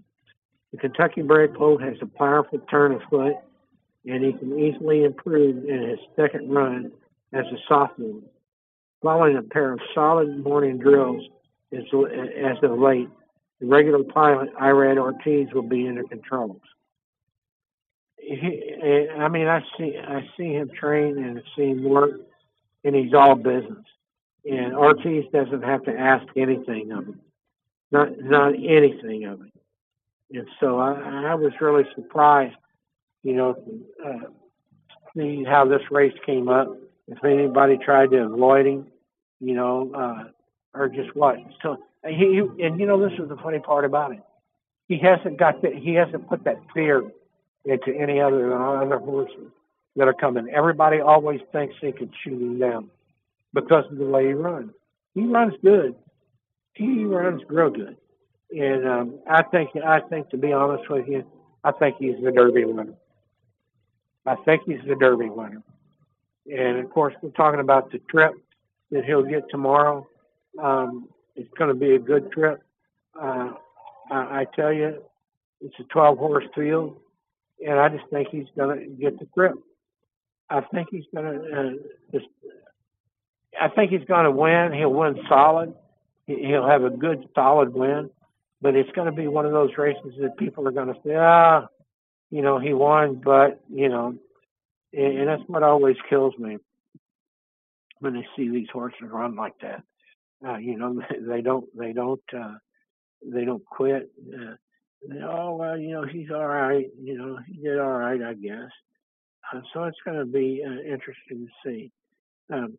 The Kentucky bred colt has a powerful turn of foot, and he can easily improve in his second run as a sophomore. Following a pair of solid morning drills as, as of late, the regular pilot, Irad Ortiz, will be in the controls. He, I mean, I see, I see him train and see him work, and he's all business. And Ortiz doesn't have to ask anything of him not not anything of it. And so I, I was really surprised, you know, uh, see how this race came up. If anybody tried to avoid him, you know, uh, or just what. So he and you know this is the funny part about it. He hasn't got that. He hasn't put that fear into any other other horses that are coming. Everybody always thinks they could shoot him down because of the way he runs. He runs good, he runs real good, and um, I think I think to be honest with you, I think he's the Derby winner. I think he's the Derby winner, and of course we're talking about the trip that he'll get tomorrow. Um, it's going to be a good trip. Uh, I, I tell you, it's a 12 horse field, and I just think he's going to get the grip. I think he's going to uh, just. I think he's going to win. He'll win solid. He'll have a good, solid win. But it's going to be one of those races that people are going to say, ah, you know, he won, but you know, and, and that's what always kills me when they see these horses run like that. Uh, you know, [LAUGHS] they don't, they don't, uh, they don't quit. Uh, oh well, you know, he's all right. You know, he did all right, I guess. Uh, so it's going to be uh, interesting to see. Um,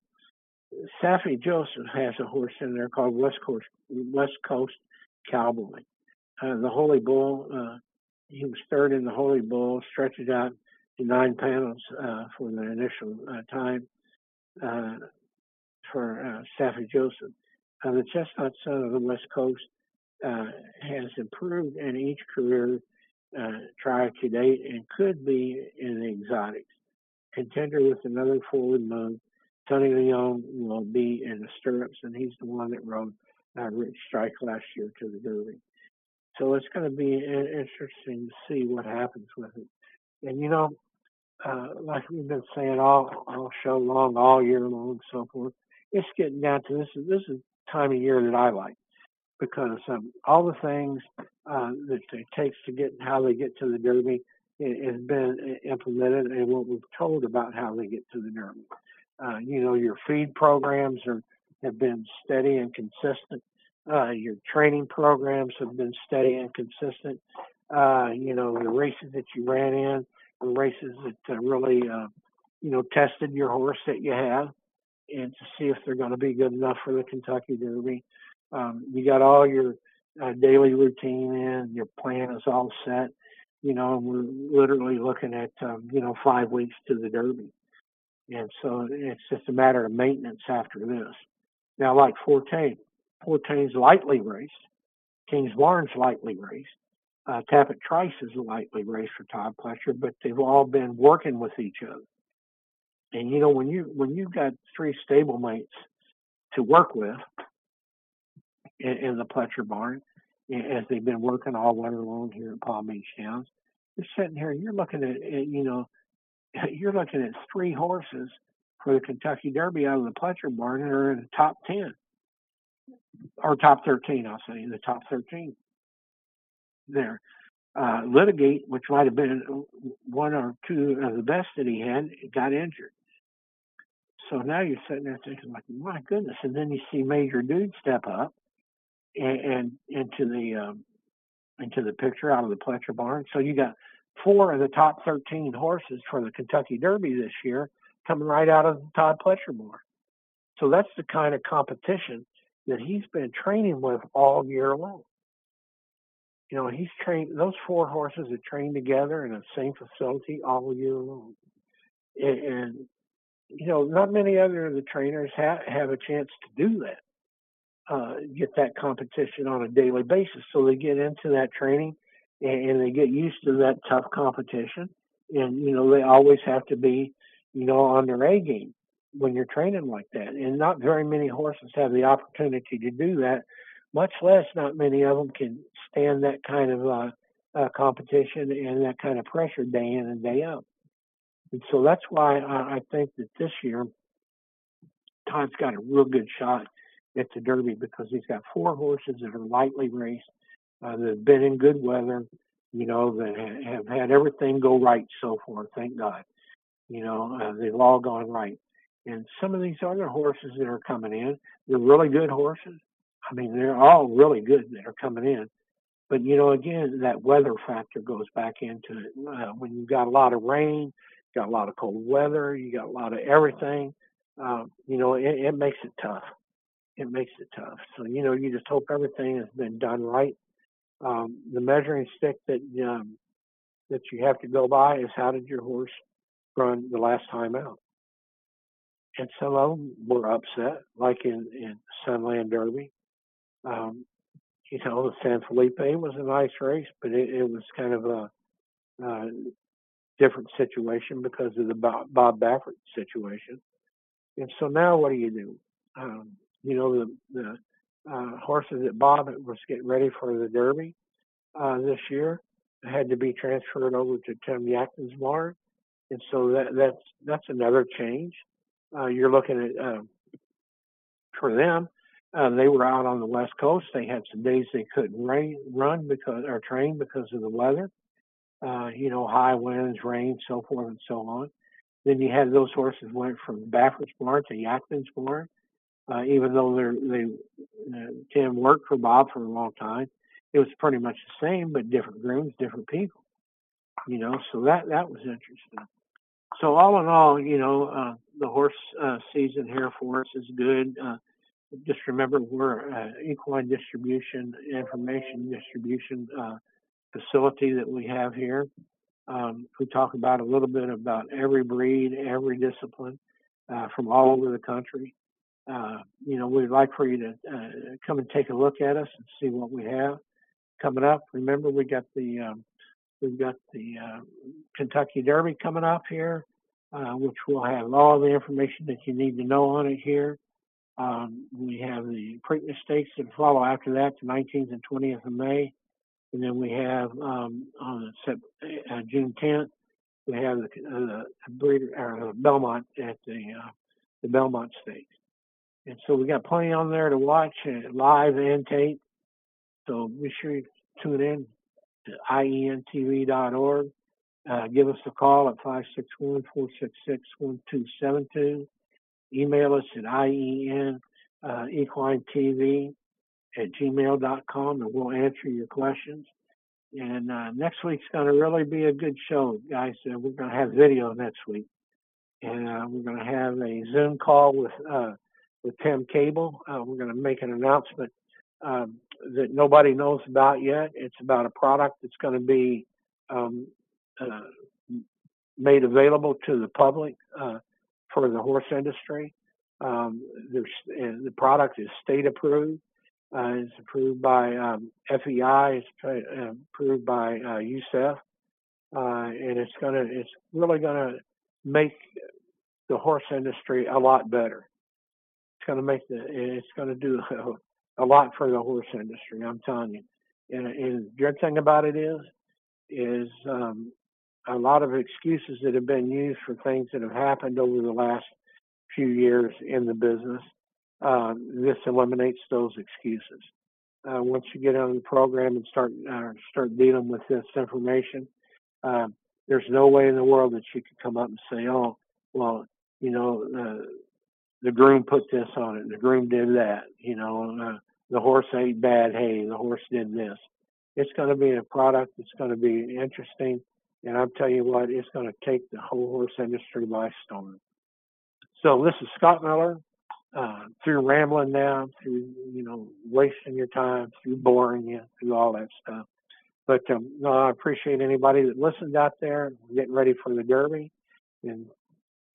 Saffie Joseph has a horse in there called West Coast West Coast Cowboy. Uh, the Holy Bull, uh, he was third in the Holy Bull, stretched out to nine panels uh, for the initial uh, time uh, for uh, Saffie Joseph. the Chestnut Son of the West Coast has improved in each career uh trial to date and could be in the exotics. Contender with another forward move Sonny Leon will be in the stirrups, and he's the one that rode uh, Rich Strike last year to the Derby. So it's going to be interesting to see what happens with it. And you know, uh, like we've been saying all all show long, all year long, and so forth. It's getting down to this. This is the time of year that I like because um, all the things uh, that it takes to get how they get to the Derby has been implemented, and what we've told about how they get to the Derby. Uh, you know, your feed programs are have been steady and consistent. Uh, your training programs have been steady and consistent. Uh, you know, the races that you ran in, the races that uh, really, uh, you know, tested your horse that you have, and to see if they're going to be good enough for the Kentucky Derby. Um, you got all your uh, daily routine in, your plan is all set. You know, and we're literally looking at, um, you know, five weeks to the Derby. And so it's just a matter of maintenance after this. Now, like Forte, Forte's lightly raced. Kingsbarn's lightly raced. Uh, Tapit Trice is a lightly raced for Todd Pletcher, but they've all been working with each other. And you know, when you when you've got three stablemates to work with in, in the Pletcher barn, as they've been working all winter long here at Palm Beach Downs, you're sitting here, you're looking at, you know, [LAUGHS] you're looking at three horses for the Kentucky Derby out of the Pletcher barn that are in the top 10 or top 13, I'll say, in the top 13 there. Uh, Litigate, which might have been one or two of the best that he had, got injured. So now you're sitting there thinking, like, my goodness. And then you see Major Dude step up and, and into the um, into the picture out of the Pletcher barn. So you got four of the top 13 horses for the Kentucky Derby this year coming right out of Todd Pletcher barn. So that's the kind of competition that he's been training with all year long. You know, he's trained, those four horses are trained together in the same facility all year long. And, and you know, not many other of the trainers ha- have a chance to do that, uh, get that competition on a daily basis. So they get into that training and, and they get used to that tough competition. And you know they always have to be, you know, on their A game when you're training like that. And not very many horses have the opportunity to do that. Much less, not many of them can stand that kind of uh, uh, competition and that kind of pressure day in and day out. And so that's why I, I think that this year Todd's got a real good shot at the Derby because he's got four horses that are lightly raced uh, that have been in good weather, you know, that have had everything go right so far. Thank God. You know, uh, they've all gone right. And some of these other horses that are coming in, they're really good horses. I mean, they're all really good that are coming in. But you know, again, that weather factor goes back into it. Uh, when you've got a lot of rain, got a lot of cold weather, you got a lot of everything. Um, you know, it, it makes it tough. It makes it tough. So you know, you just hope everything has been done right um, the measuring stick that um, that you have to go by is how did your horse run the last time out? And some of them were upset, like in in Sunland Derby. Um, you know, San Felipe was a nice race, but it, it was kind of a, a different situation because of the Bob, Bob Baffert situation. And so now, what do you do? Um, you know, the the uh, horses that Bob was getting ready for the Derby uh, this year had to be transferred over to Tim Yakteen's barn, and so that that's that's another change. Uh, you're looking at uh, for them. Uh, they were out on the west coast. They had some days they couldn't rain, run because or train because of the weather. Uh, you know, high winds, rain, so forth and so on. Then you had those horses went from Baffert's barn to Yakteen's barn. Uh, even though they uh, Tim worked for Bob for a long time, it was pretty much the same, but different grooms, different people. You know, so that that was interesting. So all in all, you know, uh, the horse uh, season here for us is good. Uh, just remember we're uh, equine distribution, information distribution uh, facility that we have here. Um, we talk about a little bit about every breed, every discipline uh, from all over the country. Uh, you know, we'd like for you to uh, come and take a look at us and see what we have coming up. Remember, we got the um, we've got the uh, Kentucky Derby coming up here, uh, which will have all the information that you need to know on it here. Um, we have the Preakness Stakes that follow after that, the 19th and 20th of May, and then we have um, on uh, June 10th we have the, uh, the breeder or Belmont at the the Belmont Stakes, and so we got plenty on there to watch uh, live and tape. So be sure you tune in to ientv.org. Uh, give us a call at 561-466-1272. Email us at ien uh, at gmail.com and we'll answer your questions. And uh, next week's going to really be a good show, guys. Uh, we're going to have video next week, and uh, we're going to have a Zoom call with uh, with Tim Cable. Uh, we're going to make an announcement um, that nobody knows about yet. It's about a product that's going to be um, uh, made available to the public uh, for the horse industry. Um, the product is state approved. Uh, it's approved by um, FEI. It's uh, approved by USEF, uh, and it's gonna. It's really gonna make the horse industry a lot better. It's gonna make the. It's gonna do [LAUGHS] a lot for the horse industry. I'm telling you. And, and the good thing about it is, is um, a lot of excuses that have been used for things that have happened over the last few years in the business. Uh, this eliminates those excuses. Uh, once you get on the program and start uh, start dealing with this information, uh, there's no way in the world that you could come up and say, "Oh, well, you know, uh, the groom put this on it, the groom did that," you know, uh, the horse ate bad hay, the horse did this. It's going to be a product that's going to be interesting, and I'm telling you what, it's going to take the whole horse industry by storm. So this is Scott Miller. Uh, through rambling now, through you know wasting your time, through boring you, through all that stuff. But um, no, I appreciate anybody that listened out there, getting ready for the Derby, and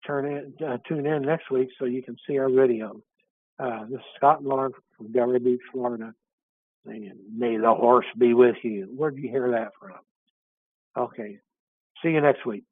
turn in, uh, tune in next week so you can see our video. Uh, this is Scott Miller from Delray Beach, Florida. And may the horse be with you. Where'd you hear that from? Okay. See you next week.